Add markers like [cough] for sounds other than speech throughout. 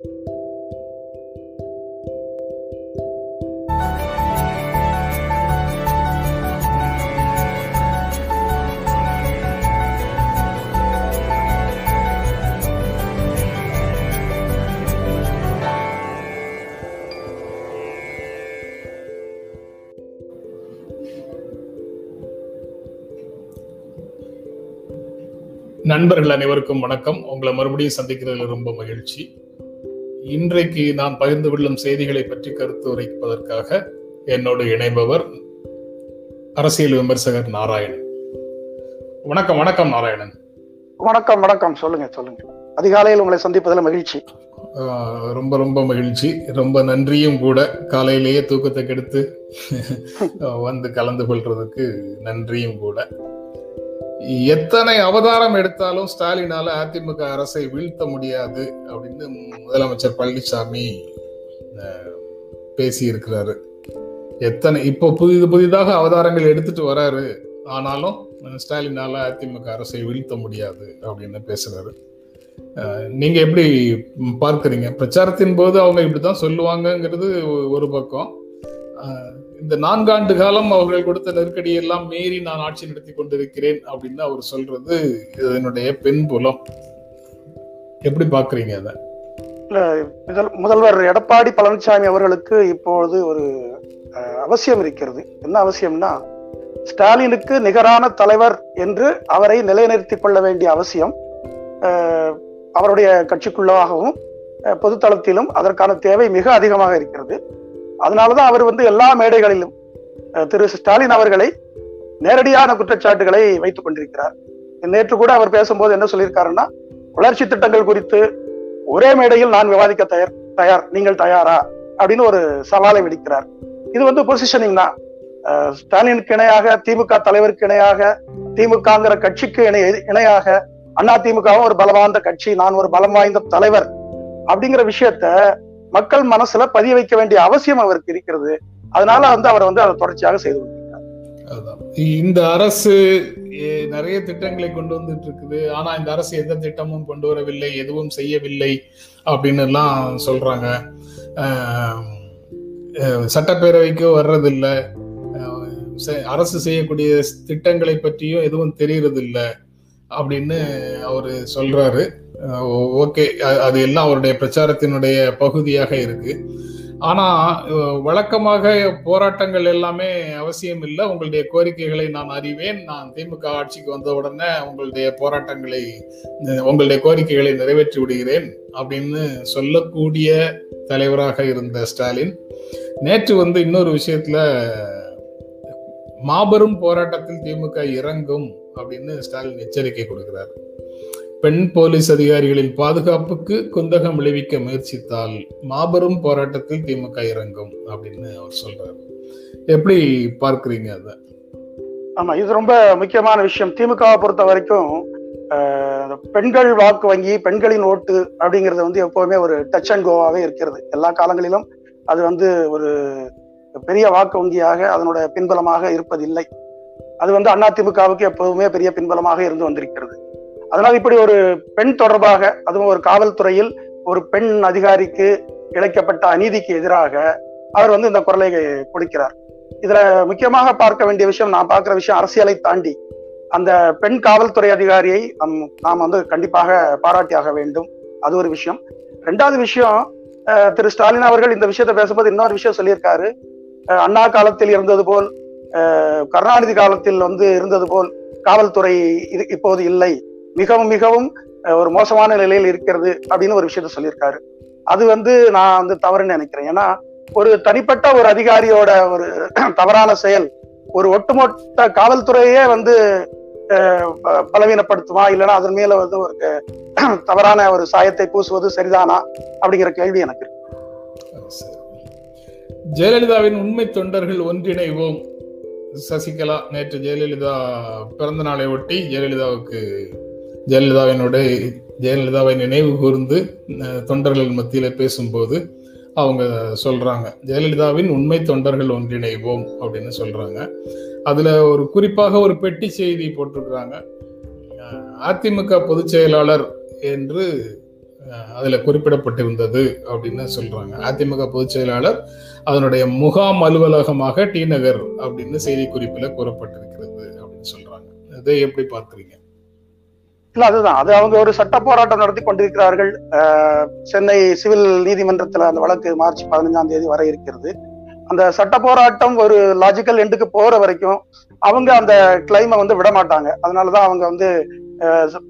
நண்பர்கள் அனைவருக்கும் வணக்கம். உங்களை மறுபடியும் சந்திக்கிறதுல ரொம்ப மகிழ்ச்சி. இன்றைக்கு நான் பகிர்ந்து கொள்ளும் செய்திகளை பற்றி கருத்து உரைப்பதற்காக என்னோடு இணைபவர் அரசியல் விமர்சகர் நாராயணன். வணக்கம் வணக்கம் நாராயணன். வணக்கம் வணக்கம். சொல்லுங்க சொல்லுங்க. அதிகாலையில் உங்களை சந்திப்பதில் மகிழ்ச்சி. ரொம்ப ரொம்ப மகிழ்ச்சி. ரொம்ப நன்றியும் கூட. காலையிலேயே தூக்கத்தை கெடுத்து [laughs] வந்து கலந்து கொள்றதுக்கு நன்றியும் கூட. எத்தனை அவதாரம் எடுத்தாலும் ஸ்டாலினால அதிமுக அரசை வீழ்த்த முடியாது அப்படின்னு முதலமைச்சர் பழனிசாமி பேசி இருக்கிறாரு எத்தனை இப்போ புதிது புதிதாக அவதாரங்கள் எடுத்துட்டு வராரு. ஆனாலும் ஸ்டாலினால அதிமுக அரசை வீழ்த்த முடியாது அப்படின்னு பேசுறாரு. நீங்க எப்படி பார்க்குறீங்க? பிரச்சாரத்தின் போது அவங்க இப்படிதான் சொல்லுவாங்கங்கிறது ஒரு பக்கம். இந்த நான்காண்டு காலம் அவர்கள் கொடுத்த நெருக்கடி எல்லாம் மீறி நான் ஆட்சி நடத்தி கொண்டிருக்கிறேன் அப்படின்னு அவர் சொல்றது இதனுடைய பின்புலம். எப்படி பாக்குறீங்க முதல் முதல்வர் எடப்பாடி பழனிசாமி அவர்களுக்கு இப்பொழுது ஒரு அவசியம் இருக்கிறது. என்ன அவசியம்னா ஸ்டாலினுக்கு நிகரான தலைவர் என்று அவரை நிலைநிறுத்திக் கொள்ள வேண்டிய அவசியம் அவருடைய கட்சிக்குள்ளாகவும் பொதுத்தளத்திலும் அதற்கான தேவை மிக அதிகமாக இருக்கிறது. அதனாலதான் அவர் வந்து எல்லா மேடைகளிலும் திரு ஸ்டாலின் அவர்களை நேரடியான குற்றச்சாட்டுகளை வைத்துக் கொண்டிருக்கிறார். நேற்று கூட அவர் பேசும்போது என்ன சொல்லியிருக்காருன்னா வளர்ச்சி திட்டங்கள் குறித்து ஒரே மேடையில் நான் விவாதிக்க தயார் தயார் நீங்கள் தயாரா? அப்படின்னு ஒரு சவாலை விடுக்கிறார். இது வந்து பொசிஷனிங் தான். ஸ்டாலினுக்கு இணையாக திமுக தலைவருக்கு இணையாக திமுகங்கிற கட்சிக்கு இணை இணையாக அண்ணா திமுகவும் ஒரு பலமான கட்சி நான் ஒரு பலம் வாய்ந்த தலைவர் அப்படிங்கிற விஷயத்த மக்கள் மனசுல பதிய வைக்க வேண்டிய அவசியம் அவருக்கு இருக்கிறது. அதனால வந்து அவர் வந்து அதை தொடர்ச்சியாக செய்து இந்த அரசு நிறைய திட்டங்களை கொண்டு வந்துட்டு இருக்குது ஆனா இந்த அரசு எந்த திட்டமும் கொண்டு வரவில்லை எதுவும் செய்யவில்லை அப்படின்னு எல்லாம் சொல்றாங்க சட்டப்பேரவைக்கு வர்றதில்லை. அரசு செய்யக்கூடிய திட்டங்களை பற்றியும் எதுவும் தெரியறதில்லை அப்படின்னு அவரு சொல்றாரு. ஓகே அது எல்லாம் அவருடைய பிரச்சாரத்தினுடைய பகுதியாக இருக்கு. ஆனா வழக்கமாக போராட்டங்கள் எல்லாமே அவசியம் இல்லை. உங்களுடைய கோரிக்கைகளை நான் அறிவேன். நான் திமுக ஆட்சிக்கு வந்த உடனே உங்களுடைய போராட்டங்களை உங்களுடைய கோரிக்கைகளை நிறைவேற்றி விடுகிறேன் அப்படின்னு சொல்லக்கூடிய தலைவராக இருந்த ஸ்டாலின் நேற்று வந்து இன்னொரு விஷயத்துல மாபெரும் போராட்டத்தில் திமுக இறங்கும் அப்படின்னு ஸ்டாலின் எச்சரிக்கை கொடுக்கிறார். பெண் போலீஸ் அதிகாரிகளின் பாதுகாப்புக்கு குந்தகம் விளைவிக்க முயற்சித்தால் மாபெரும் போராட்டத்தில் திமுக இறங்கும் அப்படின்னு அவர் சொல்றாரு. எப்படி பார்க்குறீங்க அதை? ஆமா இது ரொம்ப முக்கியமான விஷயம். திமுகவை பொறுத்த வரைக்கும் பெண்கள் வாக்கு வங்கி பெண்களின் ஓட்டு அப்படிங்கிறது வந்து எப்பவுமே ஒரு டச் அண்ட் கோவாவே இருக்கிறது. எல்லா காலங்களிலும் அது வந்து ஒரு பெரிய வாக்கு வங்கியாக அதனோட பின்பலமாக இருப்பதில்லை. அது வந்து அதிமுகவுக்கு எப்போதுமே பெரிய பின்பலமாக இருந்து வந்திருக்கிறது. அதனால் இப்படி ஒரு பெண் தொடர்பாக அதுவும் ஒரு காவல்துறையில் ஒரு பெண் அதிகாரிக்கு இழைக்கப்பட்ட அநீதிக்கு எதிராக அவர் வந்து இந்த குரலை கொடுக்கிறார். இதுல முக்கியமாக பார்க்க வேண்டிய விஷயம் நான் பார்க்கிற விஷயம் அரசியலை தாண்டி. அந்த பெண் காவல்துறை அதிகாரியை நம் நாம் வந்து கண்டிப்பாக பாராட்டியாக வேண்டும். அது ஒரு விஷயம். ரெண்டாவது விஷயம் திரு ஸ்டாலின் அவர்கள் இந்த விஷயத்த பேசும்போது இன்னொரு விஷயம் சொல்லியிருக்காரு. அண்ணா காலத்தில் இருந்தது போல் கருணாநிதி காலத்தில் வந்து இருந்தது போல் காவல்துறை இது இப்போது இல்லை. மிகவும் மிகவும் ஒரு மோசமான நிலையில் இருக்கிறது அப்படின்னு ஒரு விஷயத்த சொல்லியிருக்காரு. அது வந்து நான் வந்து தவறுன்னு நினைக்கிறேன். ஏன்னா ஒரு தனிப்பட்ட ஒரு அதிகாரியோட ஒரு [clears throat] தவறான செயல் ஒரு ஒட்டுமொத்த காவல்துறையே வந்து பலவீனப்படுத்துமா? இல்லைன்னா அதன் மேல வந்து ஒரு [clears throat] தவறான ஒரு சாயத்தை பூசுவது சரிதானா? அப்படிங்கிற கேள்வி எனக்கு ஜெயலலிதாவின் உண்மை தொண்டர்கள் ஒன்றிணைவோம். சசிகலா நேற்று ஜெயலலிதா பிறந்த நாளை ஒட்டி ஜெயலலிதாவுக்கு ஜெயலலிதாவினுடைய ஜெயலலிதாவை நினைவு கூர்ந்து தொண்டர்கள் மத்தியில் பேசும்போது அவங்க சொல்கிறாங்க ஜெயலலிதாவின் உண்மை தொண்டர்கள் ஒன்றிணைவோம் அப்படின்னு சொல்கிறாங்க அதில் ஒரு குறிப்பாக ஒரு பெட்டி செய்தி போட்டிருக்கிறாங்க. அதிமுக பொதுச் செயலாளர் என்று அதில் குறிப்பிடப்பட்டிருந்தது அப்படின்னு சொல்கிறாங்க அதிமுக பொதுச் செயலாளர் அதனுடைய முகாம் அலுவலகமாக டி நகர் அப்படின்னு செய்தி குறிப்பில் கூறப்பட்டிருக்கிறது அப்படின்னு சொல்கிறாங்க இதை எப்படி பார்க்குறீங்க? இல்ல அதுதான். அது அவங்க ஒரு சட்ட போராட்டம் நடத்தி கொண்டிருக்கிறார்கள். சென்னை சிவில் நீதிமன்றத்துல அந்த வழக்கு மார்ச் பதினஞ்சாம் தேதி வர இருக்கிறது. அந்த சட்ட போராட்டம் ஒரு லாஜிக்கல் எண்டுக்கு போற வரைக்கும் அவங்க அந்த கிளைமை வந்து விட மாட்டாங்க. அதனாலதான் அவங்க வந்து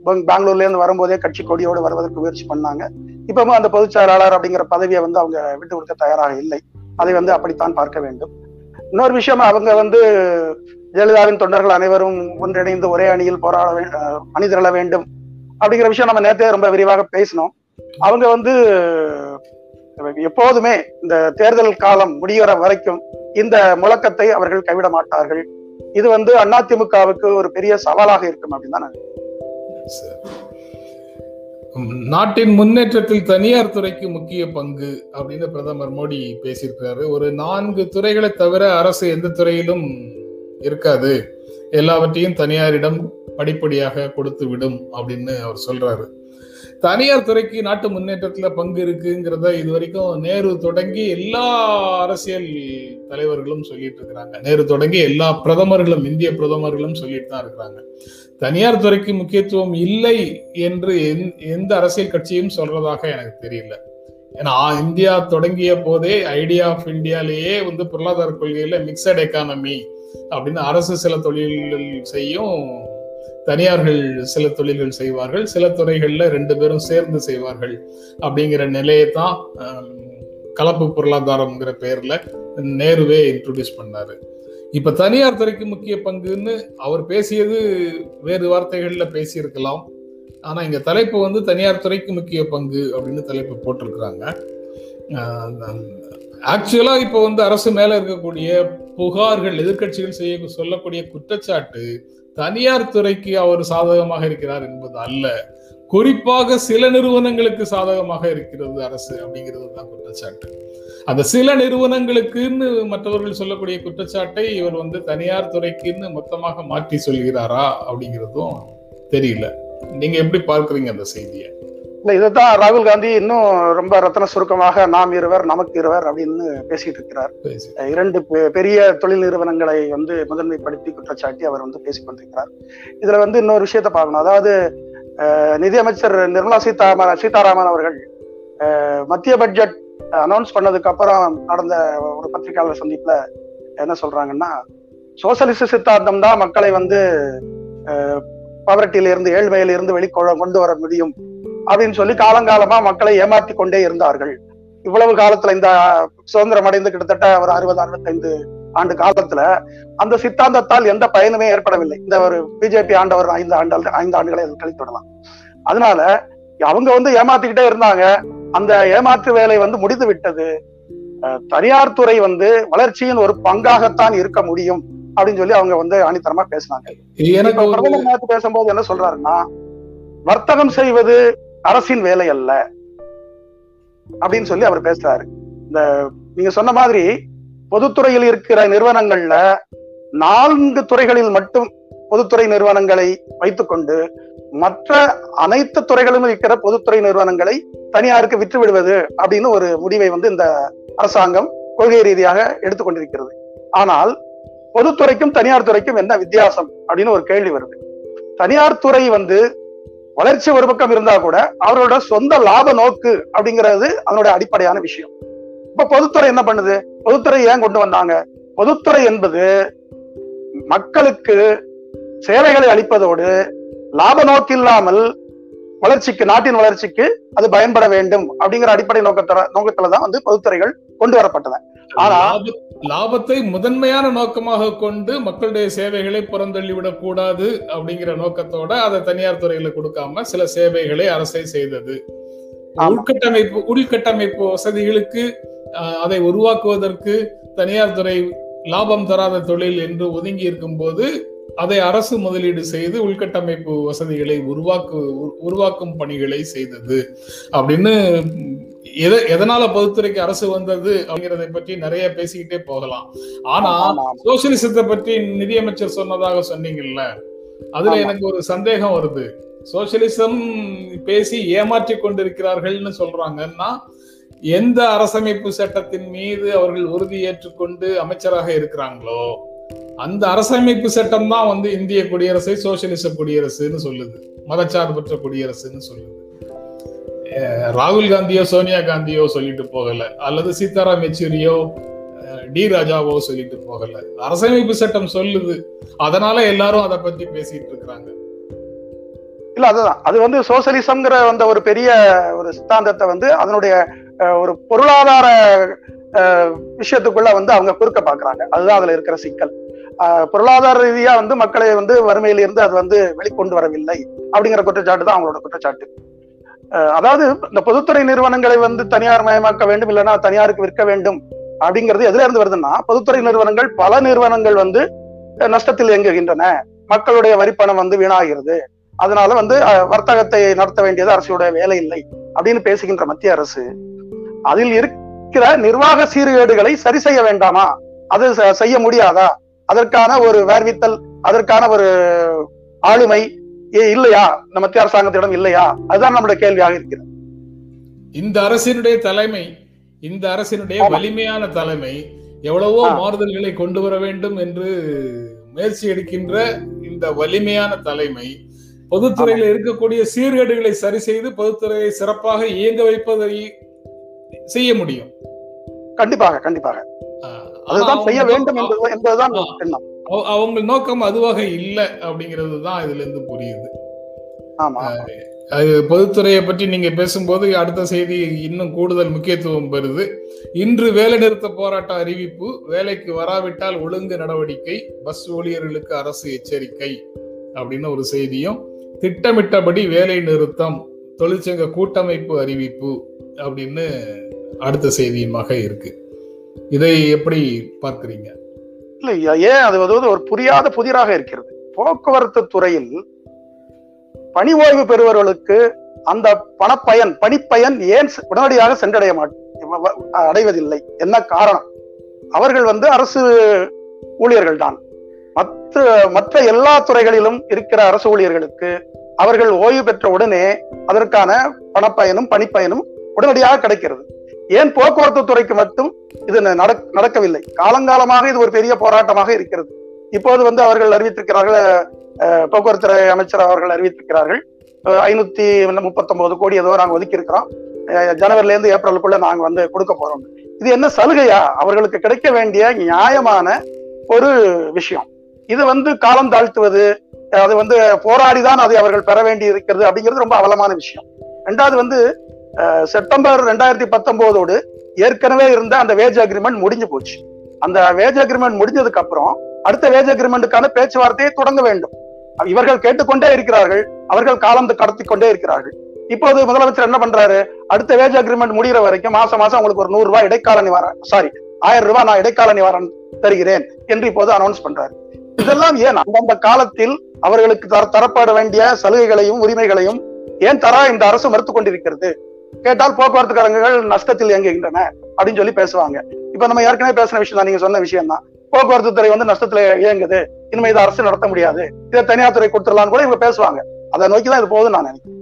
பெங்களூர்ல இருந்து வரும்போதே கட்சி கொடியோடு வருவதற்கு முயற்சி பண்ணாங்க. இப்பவும் அந்த பொதுச் செயலாளர் அப்படிங்கிற பதவியை வந்து அவங்க விட்டு கொடுக்க தயாராக இல்லை. அதை வந்து அப்படித்தான் பார்க்க வேண்டும். இன்னொரு விஷயம் அவங்க வந்து ஜெயலலிதாவின் தொண்டர்கள் அனைவரும் ஒன்றிணைந்து ஒரே அணியில் போராட அணிதிரள வேண்டும் அப்படிங்கிற விஷயம் நம்ம நேரத்தையே ரொம்ப விரிவாக பேசினோம். அவங்க வந்து எப்போதுமே இந்த தேர்தல் காலம் முடிகிற வரைக்கும் இந்த முழக்கத்தை அவர்கள் கைவிட மாட்டார்கள். இது வந்து அதிமுகவுக்கு ஒரு பெரிய சவாலாக இருக்கும் அப்படின்னு தான் நாட்டின் முன்னேற்றத்தில் தனியார் துறைக்கு முக்கிய பங்கு அப்படின்னு பிரதமர் மோடி பேசியிருக்கிறாரு. ஒரு நான்கு துறைகளை தவிர அரசு எந்த துறையிலும் இருக்காது. எல்லாவற்றையும் தனியாரிடம் படிப்படியாக கொடுத்து விடும் அப்படின்னு அவர் சொல்றாரு. தனியார் துறைக்கு நாட்டு முன்னேற்றத்துல பங்கு இருக்குங்கிறத இது வரைக்கும் நேரு தொடங்கி எல்லா அரசியல் தலைவர்களும் சொல்லிட்டு இருக்கிறாங்க. நேரு தொடங்கி எல்லா பிரதமர்களும் இந்திய பிரதமர்களும் சொல்லிட்டு தான் இருக்கிறாங்க. தனியார் துறைக்கு முக்கியத்துவம் இல்லை என்று எந்த அரசியல் கட்சியும் சொல்றதாக எனக்கு தெரியல. ஏன்னா இந்தியா தொடங்கிய போதே ஐடியா ஆஃப் இந்தியாலேயே வந்து பொருளாதார கொள்கையில மிக்சட் எக்கானமி அப்படின்னு அரசு சில தொழில்கள் செய்யும் தனியார்கள் சில தொழில்கள் செய்வார்கள் சில துறைகளில் ரெண்டு பேரும் சேர்ந்து செய்வார்கள் அப்படிங்கிற நிலையை தான் கலப்பு பொருளாதாரம்ங்கிற பேரில் நேருவே இன்ட்ரடியூஸ் பண்ணாரு. இப்போ தனியார் துறைக்கு முக்கிய பங்குன்னு அவர் பேசியது வேறு வார்த்தைகளில் பேசியிருக்கலாம். ஆனால் இங்கே தலைப்பு வந்து தனியார் துறைக்கு முக்கிய பங்கு அப்படின்னு தலைப்பு போட்டிருக்கிறாங்க. ஆக்சுவலா இப்போ வந்து அரசு மேல இருக்கக்கூடிய புகார்கள் எதிர்கட்சிகள் செய்ய சொல்லக்கூடிய குற்றச்சாட்டு தனியார் துறைக்கு அவர் சாதகமாக இருக்கிறார் என்பது அல்ல. குறிப்பாக சில நிறுவனங்களுக்கு சாதகமாக இருக்கிறது அரசு அப்படிங்கிறது தான் குற்றச்சாட்டு. அந்த சில நிறுவனங்களுக்குன்னு மற்றவர்கள் சொல்லக்கூடிய குற்றச்சாட்டை இவர் வந்து தனியார் துறைக்குன்னு மொத்தமாக மாற்றி சொல்கிறாரா அப்படிங்கிறதும் தெரியல. நீங்க எப்படி பார்க்குறீங்க அந்த செய்தியை? இல்ல இதைத்தான் ராகுல் காந்தி இன்னும் ரொம்ப ரத்தன சுருக்கமாக நாம் இருவர் நமக்கு இருவர் அப்படின்னு பேசிட்டு இருக்கிறார். இரண்டு பெரிய தொழில் நிறுவனங்களை வந்து முதன்மைப்படுத்தி குற்றச்சாட்டி அவர் வந்து பேசிக் கொண்டிருக்கிறார். இதுல வந்து இன்னொரு விஷயத்த பார்க்கணும். அதாவது நிதியமைச்சர் நிர்மலா சீதாராமன் சீதாராமன் அவர்கள் மத்திய பட்ஜெட் அனௌன்ஸ் பண்ணதுக்கு அப்புறம் நடந்த ஒரு பத்திரிகையாளர் சந்திப்புல என்ன சொல்றாங்கன்னா சோசலிச சித்தாந்தம் தான் மக்களை வந்து பவர்ட்டியில இருந்து ஏழ்மையில இருந்து வெளிக்கொள்ள கொண்டு வர முடியும். அப்படின்னு சொல்லி காலங்காலமா மக்களை ஏமாற்றி கொண்டே இருந்தார்கள். இவ்வளவு காலத்துல இந்த சுதந்திரம் அடைந்து கிட்டத்தட்ட ஒரு அறுபது அறுபத்தைந்து ஆண்டு காலத்துல அந்த சித்தாந்தத்தால் எந்த பயனுமே ஏற்படவில்லை. இந்த ஒரு பிஜேபி ஆண்டவர் ஐந்து ஆண்டு ஐந்து ஆண்டுகளை கழித்து விடலாம். அதனால அவங்க வந்து ஏமாத்திக்கிட்டே இருந்தாங்க. அந்த ஏமாற்று வேலை வந்து முடிந்து விட்டது. தனியார் துறை வந்து வளர்ச்சியின் ஒரு பங்காகத்தான் இருக்க முடியும் அப்படின்னு சொல்லி அவங்க வந்து அணித்தரமா பேசினாங்க. பிரதமர் பேசும்போது என்ன சொல்றாருன்னா வர்த்தகம் செய்வது அரசின் வேலை அல்ல அப்படின்னு சொல்லி அவர் பேசுறாரு. இந்த நீங்க சொன்ன மாதிரி பொதுத்துறையில் இருக்கிற நிறுவனங்கள்ல நான்கு துறைகளில் மட்டும் பொதுத்துறை நிறுவனங்களை வைத்துக்கொண்டு மற்ற அனைத்து துறைகளிலும் இருக்கிற பொதுத்துறை நிறுவனங்களை தனியாருக்கு விற்று விடுவது அப்படின்னு ஒரு முடிவை வந்து இந்த அரசாங்கம் கொள்கை ரீதியாக எடுத்துக்கொண்டிருக்கிறது. ஆனால் பொதுத்துறைக்கும் தனியார் துறைக்கும் என்ன வித்தியாசம் அப்படின்னு ஒரு கேள்வி வருது. தனியார் துறை வந்து வளர்ச்சி ஒரு பக்கம் இருந்தா கூட அவரோட சொந்த லாப நோக்கு அப்படிங்கிறது அதனுடைய அடிப்படையான விஷயம். இப்ப பொதுத்துறை என்ன பண்ணுது? பொதுத்துறை ஏன் கொண்டு வந்தாங்க? பொதுத்துறை என்பது மக்களுக்கு சேவைகளை அளிப்பதோடு லாப நோக்கு இல்லாமல் வளர்ச்சிக்கு நாட்டின் வளர்ச்சிக்கு அது பயன்பட வேண்டும் அப்படிங்கிற அடிப்படை நோக்கத்துல நோக்கத்துலதான் வந்து பொதுத்துறைகள் கொண்டு வரப்பட்டன ஆனா லாபத்தை முதன்மையான நோக்கமாக கொண்டு மக்களுடைய சேவைகளை புறந்தள்ளிவிடக் கூடாது அப்படிங்கிற நோக்கத்தோட அதை தனியார் துறையில கொடுக்காம சில சேவைகளை அரசை செய்தது. உள்கட்டமைப்பு உள்கட்டமைப்பு வசதிகளுக்கு அதை உருவாக்குவதற்கு தனியார் துறை லாபம் தராத தொழில் என்று ஒதுங்கி இருக்கும் போது அதை அரசு முதலீடு செய்து உள்கட்டமைப்பு வசதிகளை உருவாக்கு உருவாக்கும் பணிகளை செய்தது அப்படின்னு எதை எதனால பொதுத்துறைக்கு அரசு வந்தது அப்படிங்கறத பற்றி நிறைய பேசிக்கிட்டே போகலாம். ஆனா சோசியலிசத்தை பற்றி நிதியமைச்சர் சொன்னதாக சொன்னீங்கல்ல அதுல எனக்கு ஒரு சந்தேகம் வருது. சோசியலிசம் பேசி ஏமாற்றி கொண்டிருக்கிறார்கள்னு சொல்றாங்கன்னா எந்த அரசமைப்பு சட்டத்தின் மீது அவர்கள் உறுதி ஏற்றுக்கொண்டு அமைச்சராக இருக்கிறாங்களோ அந்த அரசமைப்பு சட்டம் தான் வந்து இந்திய குடியரசை சோசியலிச குடியரசுன்னு சொல்லுது. மதச்சார்பற்ற குடியரசுன்னு சொல்லுது. ராகுல் காந்தியோ சோனியா காந்தியோ சொல்லிட்டு போகல. அல்லது சீதாராம் யெச்சூரியோ டி ராஜாவோ சொல்லிட்டு போகல. அரசமைப்பு சட்டம் சொல்லுது. அதனால எல்லாரும் அதை பத்தி பேசிட்டு இருக்கிறாங்க. இல்ல அதுதான். அது வந்து சோசியலிசம்ங்கிற அந்த ஒரு பெரிய ஒரு சித்தாந்தத்தை வந்து அதனுடைய ஒரு பொருளாதார விஷயத்துக்குள்ள வந்து அவங்க குறுக்க பாக்குறாங்க. அதுதான் அதுல இருக்கிற சிக்கல். பொருளாதார ரீதியா வந்து மக்களை வந்து வறுமையில இருந்து அது வந்து வெளிக்கொண்டு வரவில்லை. அப்படிங்கிற குற்றச்சாட்டு தான் அவங்களோட குற்றச்சாட்டு. அதாவது இந்த பொதுத்துறை நிறுவனங்களை வந்து தனியார் மயமாக்க வேண்டும் இல்லைன்னா தனியாருக்கு விற்க வேண்டும் அப்படிங்கிறது எதுல இருந்து வருதுன்னா பொதுத்துறை நிறுவனங்கள் பல நிறுவனங்கள் வந்து நஷ்டத்தில் இயங்குகின்றன. மக்களுடைய வரிப்பணம் வந்து வீணாகிறது. அதனால வந்து வர்த்தகத்தை நடத்த வேண்டியது அரசுடைய வேலை இல்லை அப்படின்னு பேசுகின்ற மத்திய அரசு. அதில் இருக்கிற நிர்வாக சீர்கேடுகளை சரி செய்ய வேண்டாமா? அது செய்ய முடியாதா? அதற்கான ஒரு வேர்வித்தல் அதற்கான ஒரு ஆளுமை இல்லையா? இந்த மத்திய அரசாங்கத்திடம் இல்லையா? அதுதான் நம்முடைய கேள்வியாக இருக்கிறது. இந்த அரசினுடைய தலைமை இந்த அரசினுடைய வலிமையான தலைமை எவ்வளவோ மாறுதல்களை கொண்டு வர வேண்டும் என்று முயற்சி எடுக்கின்ற இந்த வலிமையான தலைமை பொதுத்துறையில் இருக்கக்கூடிய சீர்கேடுகளை சரி செய்து பொதுத்துறையை சிறப்பாக இயங்க வைப்பதை செய்ய முடியும். கண்டிப்பாக கண்டிப்பாக. அதுதான் செய்ய வேண்டும் என்பதுதான் எண்ணம். அவங்க நோக்கம் அதுவாக இல்லை அப்படிங்கிறது தான் இதுல இருந்து புரியுது அது பொதுத்துறையை பற்றி நீங்க பேசும்போது அடுத்த செய்தி இன்னும் கூடுதல் முக்கியத்துவம் பெறுது. இன்று வேலை நிறுத்த போராட்ட அறிவிப்பு வேலைக்கு வராவிட்டால் ஒழுங்கு நடவடிக்கை பஸ் ஊழியர்களுக்கு அரசு எச்சரிக்கை அப்படின்னு ஒரு செய்தியும் திட்டமிட்டபடி வேலை நிறுத்தம் தொழிற்சங்க கூட்டமைப்பு அறிவிப்பு அப்படின்னு அடுத்த செய்தியுமாக இருக்கு. இதை எப்படி பார்க்கிறீங்க? இல்ல. ஏன் அது வந்து ஒரு புரியாத புதிராக இருக்கிறது? போக்குவரத்து துறையில் பணி ஓய்வு பெறுபவர்களுக்கு அந்த பணப்பயன் பணிப்பயன் ஏன் உடனடியாக சென்றடைய மாட்ட அடைவதில்லை? என்ன காரணம்? அவர்கள் வந்து அரசு ஊழியர்கள் தான் மற்ற மற்ற எல்லா துறைகளிலும் இருக்கிற அரசு ஊழியர்களுக்கு அவர்கள் ஓய்வு பெற்ற உடனே அதற்கான பணப்பயனும் பணிப்பயனும் உடனடியாக கிடைக்கிறது. ஏன் போக்குவரத்து துறைக்கு மட்டும் இது நடக்கவில்லை? காலங்காலமாக இது ஒரு பெரிய போராட்டமாக இருக்கிறது. இப்போது வந்து அவர்கள் அறிவித்திருக்கிறார்கள் போக்குவரத்து துறை அமைச்சர் அவர்கள் அறிவித்திருக்கிறார்கள். ஐநூத்தி முப்பத்தொன்பது கோடி ஏதோ நாங்க ஒதுக்கி இருக்கிறோம் ஜனவரில இருந்து ஏப்ரலுக்குள்ள நாங்க வந்து கொடுக்க போறோம். இது என்ன சலுகையா? அவர்களுக்கு கிடைக்க வேண்டிய நியாயமான ஒரு விஷயம். இது வந்து காலம் தாழ்த்துவது அது வந்து போராடிதான் அதை அவர்கள் பெற வேண்டி இருக்கிறது அப்படிங்கிறது ரொம்ப அவலமான விஷயம். ரெண்டாவது வந்து செப்டம்பர் ரெண்டாயிரத்தி பத்தொன்பதோடு ஏற்கனவே இருந்த அந்த வேஜ் அக்ரிமெண்ட் முடிஞ்சு போச்சு. அந்த வேஜ் அக்ரிமெண்ட் முடிஞ்சதுக்கு அப்புறம் அடுத்த வேஜ் அக்ரிமெண்ட்டுக்கான பேச்சுவார்த்தையை தொடங்க வேண்டும். இவர்கள் கேட்டுக்கொண்டே இருக்கிறார்கள். அவர்கள் காலம் கடத்தி கொண்டே இருக்கிறார்கள். இப்போது முதலமைச்சர் என்ன பண்றாரு? அடுத்த வேஜ் அக்ரிமெண்ட் முடிகிற வரைக்கும் மாசம் மாசம் உங்களுக்கு ஒரு நூறு ரூபாய் இடைக்கால நிவாரணம் சாரி ஆயிரம் ரூபாய் நான் இடைக்கால நிவாரணம் தருகிறேன் என்று இப்போது அனௌன்ஸ் பண்றாரு. இதெல்லாம் ஏன் அந்தந்த காலத்தில் அவர்களுக்கு தர தரப்பட வேண்டிய சலுகைகளையும் உரிமைகளையும் ஏன் தரா இந்த அரசு மறுத்து கொண்டிருக்கிறது? கேட்டால் போக்குவரத்துக்காரங்கள் நஷ்டத்தில் இயங்குகின்றன அப்படின்னு சொல்லி பேசுவாங்க. இப்ப நம்ம ஏற்கனவே பேசின விஷயம் தான் நீங்க சொன்ன விஷயம் தான். போக்குவரத்து துறை வந்து நஷ்டத்துல இயங்குது. இனிமே இதை அரசு நடத்த முடியாது. இதை தனியார் துறை கொடுத்துடலாம்னு கூட இவங்க பேசுவாங்க. அதை நோக்கி தான் இது போகுதுன்னு நான் நினைக்கிறேன்.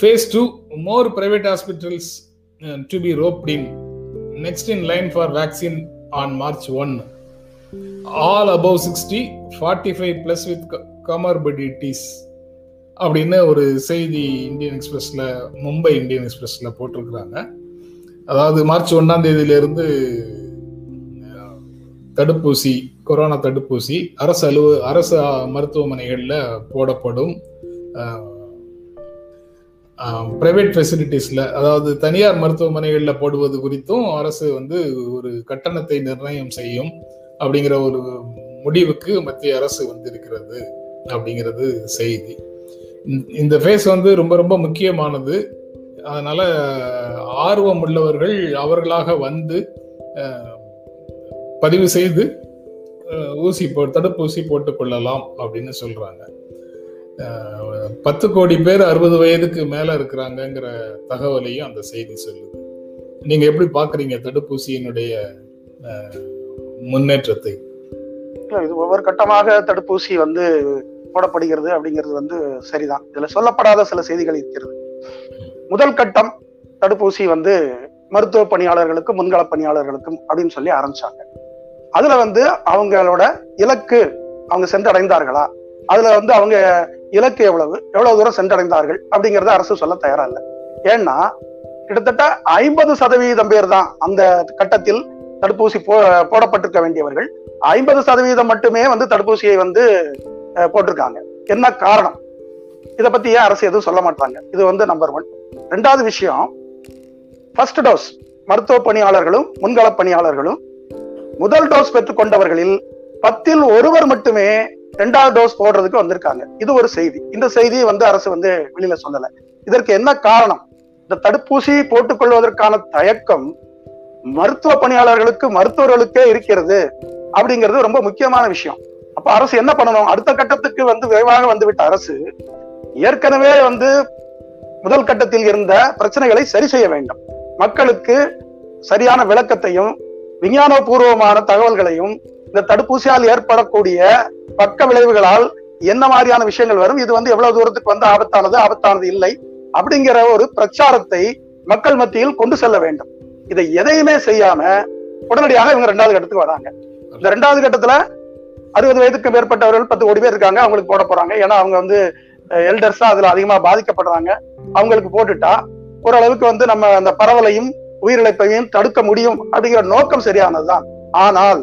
Phase 2 more private hospitals uh, to next in line for vaccine on March one all March 1. All above 60, 45 plus. அப்படின்னு ஒரு செய்தி இந்தியன் எக்ஸ்பிரஸ்ல மும்பை இந்தியன் எக்ஸ்பிரஸ்ல போட்டிருக்கிறாங்க. அதாவது மார்ச் ஒன்னாம் தேதியிலிருந்து தடுப்பூசி கொரோனா தடுப்பூசி அரசு அலுவ அரசு மருத்துவமனைகளில் போடப்படும். பிரைவேட் ஃபெசிலிட்டிஸில் அதாவது தனியார் மருத்துவமனைகளில் போடுவது குறித்தும் அரசு வந்து ஒரு கட்டணத்தை நிர்ணயம் செய்யும் அப்படிங்கிற ஒரு முடிவுக்கு மத்திய அரசு வந்திருக்கிறது அப்படிங்கிறது செய்தி. இந்த ஃபேஸ் வந்து ரொம்ப ரொம்ப முக்கியமானது. அதனால் ஆர்வம் உள்ளவர்கள் அவர்களாக வந்து பதிவு செய்து ஊசி போ தடுப்பூசி போட்டுக்கொள்ளலாம் அப்படின்னு சொல்கிறாங்க பத்து கோடி பேர் அறுபது வயதுக்கு மேலே இருக்கிறாங்கங்கிற தகவலையும் அந்த செய்தி சொல்லுது. நீங்கள் எப்படி பார்க்குறீங்க தடுப்பூசியினுடைய முன்னேற்றத்தை? இது ஒவ்வொரு கட்டமாக தடுப்பூசி வந்து போடப்படுகிறது அப்படிங்கிறது வந்து சரிதான். இதுல சொல்லப்படாத சில செய்திகள் இருக்கிறது. முதல் கட்டம் தடுப்பூசி வந்து மருத்துவ பணியாளர்களுக்கும் முன்கள பணியாளர்களுக்கும் அப்படின்னு சொல்லி ஆரம்பிச்சாங்க. அதுல வந்து அவங்களோட இலக்கு அவங்க சென்றடைந்தார்களா? அதுல வந்து அவங்க இலக்கு எவ்வளவு எவ்வளவு தூரம் சென்றடைந்தார்கள் அப்படிங்கறத அரசு சொல்ல தயாரா இல்லை. ஏன்னா கிட்டத்தட்ட ஐம்பது சதவீதம் பேர் தான் அந்த கட்டத்தில் தடுப்பூசி போ போடப்பட்டிருக்க வேண்டியவர்கள். ஐம்பது சதவீதம் மட்டுமே வந்து தடுப்பூசியை வந்து போட்டிருக்காங்க. என்ன காரணம்? இதை பத்தி ஏன் அரசு எதுவும் சொல்ல மாட்டாங்க? இது வந்து நம்பர் ஒன் ரெண்டாவது விஷயம் ஃபர்ஸ்ட் டோஸ் மருத்துவ பணியாளர்களும் முன்கள பணியாளர்களும் முதல் டோஸ் பெற்றுக் கொண்டவர்களில் பத்தில் ஒருவர் மட்டுமே ரெண்டாவது டோஸ் போடுறதுக்கு வந்திருக்காங்க. இது ஒரு செய்தி. இந்த செய்தியை வந்து அரசு வந்து வெளியில சொல்லல. இதற்கு என்ன காரணம்? இந்த தடுப்பூசி போட்டுக்கொள்வதற்கான தயக்கம் மருத்துவ பணியாளர்களுக்கு மருத்துவர்களுக்கே இருக்கிறது அப்படிங்கிறது ரொம்ப முக்கியமான விஷயம். அப்ப அரசு என்ன பண்ணணும்? அடுத்த கட்டத்துக்கு வந்து விரைவாக வந்துவிட்ட அரசு ஏற்கனவே வந்து முதல் கட்டத்தில் இருந்த பிரச்சனைகளை சரி செய்ய வேண்டும். மக்களுக்கு சரியான விளக்கத்தையும் விஞ்ஞானபூர்வமான தகவல்களையும் இந்த தடுப்பூசியால் ஏற்படக்கூடிய பக்க விளைவுகளால் என்ன மாதிரியான விஷயங்கள் வரும் இது வந்து எவ்வளவு தூரத்துக்கு வந்து ஆபத்தானது ஆபத்தானது இல்லை அப்படிங்கிற ஒரு பிரச்சாரத்தை மக்கள் மத்தியில் கொண்டு செல்ல வேண்டும். இதை எதையுமே செய்யாம உடனடியாக இவங்க ரெண்டாவது கட்டத்துக்கு வராங்க. இந்த ரெண்டாவது கட்டத்துல அறுபது வயதுக்கு மேற்பட்டவர்கள் பத்து கோடி பேர் இருக்காங்க அவங்களுக்கு போட போறாங்க. ஏன்னா அவங்க வந்து எல்டர்ஸா அதுல அதிகமா பாதிக்கப்படுறாங்க. அவங்களுக்கு போட்டுட்டா ஓரளவுக்கு வந்து நம்ம அந்த பரவலையும் உயிரிழப்பையும் தடுக்க முடியும் அப்படிங்கிற நோக்கம் சரியானதுதான். ஆனால்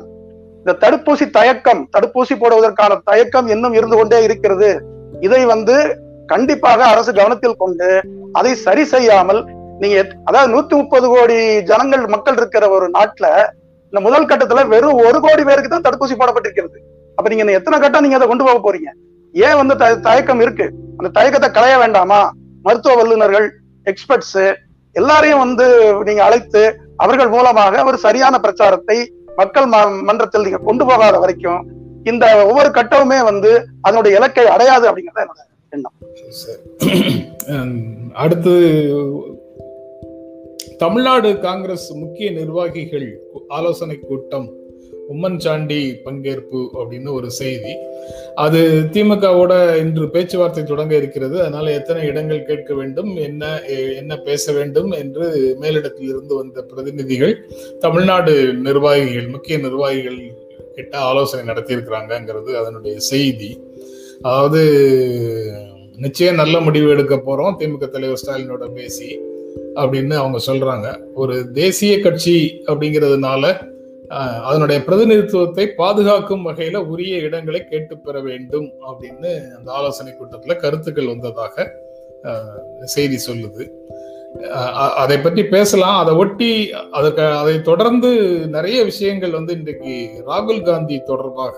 இந்த தடுப்பூசி தயக்கம் தடுப்பூசி போடுவதற்கான தயக்கம் இன்னும் இருந்து கொண்டே இருக்கிறது. இதை வந்து கண்டிப்பாக அரசு கவனத்தில் கொண்டு அதை சரி செய்யாமல் நீங்க அதாவது நூத்தி முப்பது கோடி ஜனங்கள் மக்கள் இருக்கிற ஒரு நாட்டுல இந்த முதல் கட்டத்துல வெறும் ஒரு கோடி பேருக்கு தான் தடுப்பூசி போடப்பட்டிருக்கிறது. அப்ப நீங்க எத்தனை கட்டம் நீங்க அதை கொண்டு போக போறீங்க? ஏன் வந்து தயக்கம் இருக்கு? அந்த தயக்கத்தை களைய வேண்டாமா? மருத்துவ வல்லுநர்கள் எக்ஸ்பர்ட்ஸ் எல்லாரையும் வந்து நீங்க அழைத்து அவர்கள் மூலமாக ஒரு சரியான பிரச்சாரத்தை மக்கள் மன்றத்தில் நீங்க கொண்டு போகாத வரைக்கும் இந்த ஒவ்வொரு கட்டமுமே வந்து அதனுடைய இலக்கை அடையாது அப்படிங்கறத என்னோட எண்ணம். அடுத்து தமிழ்நாடு காங்கிரஸ் முக்கிய நிர்வாகிகள் ஆலோசனை கூட்டம். உம்மன் சாண்டி பங்கேற்பு அப்படின்னு ஒரு செய்தி. அது திமுகவோட இன்று பேச்சுவார்த்தை தொடங்க இருக்கிறது. அதனால எத்தனை இடங்கள் கேட்க வேண்டும் என்ன என்ன பேச வேண்டும் என்று மேலிடத்தில் இருந்து வந்த பிரதிநிதிகள் தமிழ்நாடு நிர்வாகிகள் முக்கிய நிர்வாகிகள் கிட்ட ஆலோசனை நடத்தியிருக்கிறாங்கங்கிறது அதனுடைய செய்தி. அதாவது நிச்சயம் நல்ல முடிவு எடுக்க போறோம். திமுக தலைவர் ஸ்டாலினோட பேசி அப்படின்னு அவங்க சொல்றாங்க. ஒரு தேசிய கட்சி அப்படிங்கிறதுனால அதனுடைய பிரதிநிதித்துவத்தை பாதுகாக்கும் வகையில உரிய இடங்களை கேட்டு பெற வேண்டும் அப்படின்னு அந்த ஆலோசனை கூட்டத்துல கருத்துக்கள் வந்ததாக செய்தி சொல்லுது. அதை பற்றி பேசலாம். அதை ஒட்டி அதற்கு அதை தொடர்ந்து நிறைய விஷயங்கள் வந்து இன்றைக்கு ராகுல் காந்தி தொடர்பாக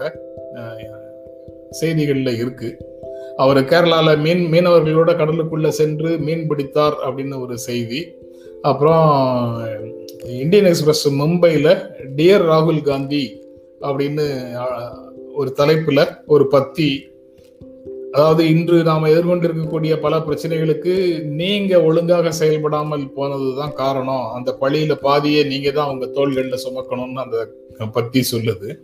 செய்திகளில் செய்திகள்ல இருக்கு. அவர் கேரளால மீன் மீனவர்களோட கடலுக்குள்ள சென்று மீன் பிடித்தார் அப்படின்னு ஒரு செய்தி. அப்புறம் இந்தியன் எக்ஸ்பிரஸ் மும்பையில் டியர் ராகுல் காந்தி அப்படின்னு ஒரு தலைப்பில் ஒரு பத்தி. அதாவது இன்று நாம் எதிர்கொண்டிருக்கக்கூடிய பல பிரச்சனைகளுக்கு நீங்க ஒழுங்காக செயல்படாமல் போனதுதான் காரணம். அந்த பழியில பாதியே நீங்க தான் உங்க தோள்களில் சுமக்கணும்னு அந்த பத்தி சொல்லுது.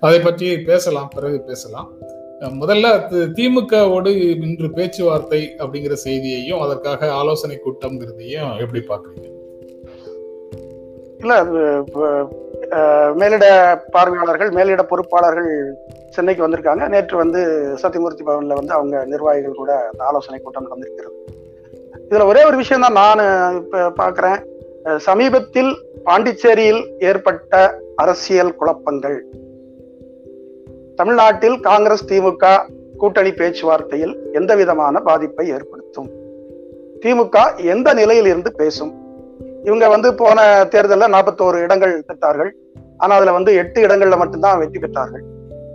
அதை பற்றி பேசலாம் பிறகு பேசலாம். முதல்ல தி- திமுகவோடு இன்று பேச்சுவார்த்தை அப்படிங்கிற செய்தியையும் அதற்காக ஆலோசனை கூட்டம்ங்கிறதையும் எப்படி பாக்குறீங்க இல்ல மேலிட பார்வையாளர்கள் மேலிட பொறுப்பாளர்கள் சென்னைக்கு வந்திருக்காங்க. நேற்று வந்து சத்தியமூர்த்தி பவன்ல வந்து அவங்க நிர்வாகிகள் கூட ஆலோசனை கூட்டம் நடந்திருக்கிறது. இதுல ஒரே ஒரு விஷயம் தான் நான் இப்ப பாக்குறேன். சமீபத்தில் பாண்டிச்சேரியில் ஏற்பட்ட அரசியல் குழப்பங்கள். தமிழ்நாட்டில் காங்கிரஸ் திமுக கூட்டணி பேச்சுவார்த்தையில் எந்த விதமான பாதிப்பை ஏற்படுத்தும்? திமுக எந்த நிலையில் இருந்து பேசும்? இவங்க வந்து போன தேர்தலில் நாற்பத்தோரு இடங்கள் பெற்றார்கள். ஆனால் அதில் வந்து எட்டு இடங்கள்ல மட்டும்தான் வெற்றி பெற்றார்கள்.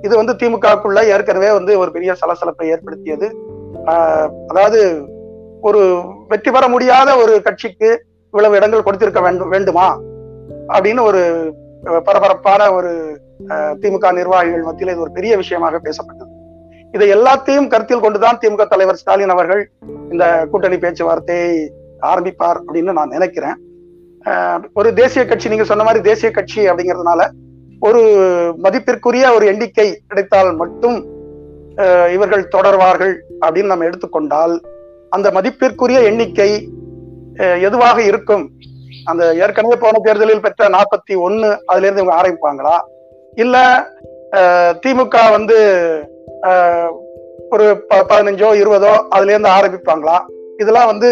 இது வந்து திமுகக்குள்ள ஏற்கனவே வந்து ஒரு பெரிய சலசலப்பை ஏற்படுத்தியது. அதாவது ஒரு வெற்றி பெற முடியாத ஒரு கட்சிக்கு இவ்வளவு இடங்கள் கொடுத்திருக்க வேண்டும் வேண்டுமா? அப்படின்னு ஒரு பரபரப்பான ஒரு திமுக நிர்வாகிகள் மத்தியில் இது ஒரு பெரிய விஷயமாக பேசப்பட்டது. இதை எல்லாத்தையும் கருத்தில் கொண்டுதான் திமுக தலைவர் ஸ்டாலின் அவர்கள் இந்த கூட்டணி பேச்சுவார்த்தையை ஆரம்பிப்பார் அப்படின்னு நான் நினைக்கிறேன். ஒரு தேசிய கட்சி நீங்க சொன்ன மாதிரி தேசிய கட்சி அப்படிங்கிறதுனால ஒரு மதிப்பிற்குரிய ஒரு எண்ணிக்கை கிடைத்தால் மட்டும் இவர்கள் தொடர்வார்கள் அப்படின்னு நம்ம எடுத்துக்கொண்டால் அந்த மதிப்பிற்குரிய எண்ணிக்கை எதுவாக இருக்கும்? அந்த ஏற்கனவே போன தேர்தலில் பெற்ற நாற்பத்தி ஒன்னு அதுல இருந்து இவங்க ஆரம்பிப்பாங்களா? இல்ல திமுக வந்து ஒரு ப- பதினஞ்சோ இருபதோ அதுல இருந்து ஆரம்பிப்பாங்களா? இதெல்லாம் வந்து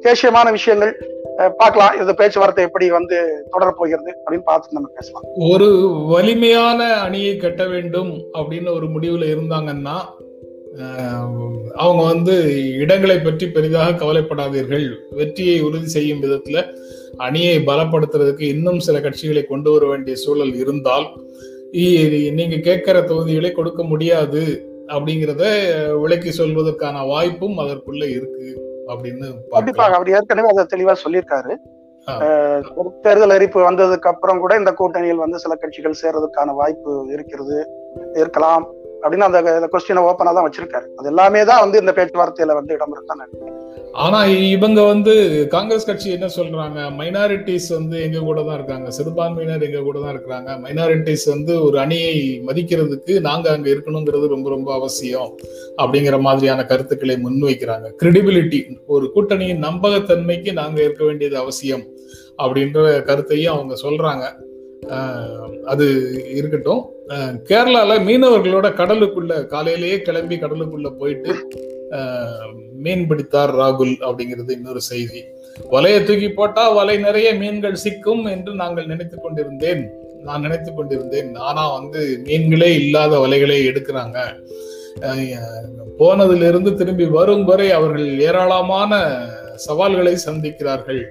தேசியமான விஷயங்கள். பார்க்கலாம். இந்த பேச்சுவார்த்தை எப்படி வந்து தொடர போகிறது அப்படின்னு பார்த்து நம்ம பேசலாம். ஒரு வலிமையான அணியை கட்ட வேண்டும் அப்படின்னு ஒரு முடிவுல இருந்தாங்கன்னா அவங்க வந்து இடங்களை பற்றி பெரிதாக கவலைப்படாதீர்கள். வெற்றியை உறுதி செய்யும் விதத்துல அணியை பலப்படுத்துறதுக்கு இன்னும் சில கட்சிகளை கொண்டு வர வேண்டிய சூழல் இருந்தால் நீங்க கேட்கிற தொகுதிகளை கொடுக்க முடியாது அப்படிங்கிறத விளக்கி சொல்வதற்கான வாய்ப்பும் அதற்குள்ள இருக்கு. அப்படின்னு. கண்டிப்பாக அவர் ஏற்கனவே அதை தெளிவா சொல்லியிருக்காரு. தேர்தல் அறிவிப்பு வந்ததுக்கு அப்புறம் கூட இந்த கூட்டணியில் வந்து சில கட்சிகள் சேர்றதுக்கான வாய்ப்பு இருக்கிறது இருக்கலாம். அப்படின்னு அந்த கொஸ்டினை ஓப்பனா தான் வச்சிருக்காரு. அது எல்லாமே தான் வந்து இந்த பேச்சுவார்த்தையில வந்து இடம் இருக்கான்னு ஆனா இவங்க வந்து காங்கிரஸ் கட்சி என்ன சொல்றாங்க? மைனாரிட்டிஸ் வந்து எங்க கூட தான் இருக்காங்க. சிறுபான்மையினர் எங்க கூட தான் இருக்கிறாங்க. மைனாரிட்டிஸ் வந்து ஒரு அணியை மதிக்கிறதுக்கு நாங்க அங்க இருக்கணுங்கிறது ரொம்ப ரொம்ப அவசியம் அப்படிங்கிற மாதிரியான கருத்துக்களை முன்வைக்கிறாங்க. கிரெடிபிலிட்டி ஒரு கூட்டணியின் நம்பகத்தன்மைக்கு நாங்க இருக்க வேண்டியது அவசியம் அப்படின்ற கருத்தையும் அவங்க சொல்றாங்க. அது இருக்கட்டும். கேரளால மீனவர்களோட கடலுக்குள்ள காலையிலேயே கிளம்பி கடலுக்குள்ள போயிட்டு மீன் பிடித்தார் ராகுல் அப்படிங்கிறது இன்னொரு செய்தி. வலையை தூக்கி போட்டா வலை நிறைய மீன்கள் சிக்கும் என்று நாங்கள் நினைத்துக் கொண்டிருந்தேன். நான் நினைத்துக் கொண்டிருந்தேன். ஆனா வந்து மீன்களே இல்லாத வலைகளை எடுக்கிறாங்க. போனதிலிருந்து திரும்பி வரும் வரை அவர்கள் ஏராளமான சவால்களை சந்திக்கிறார்கள்.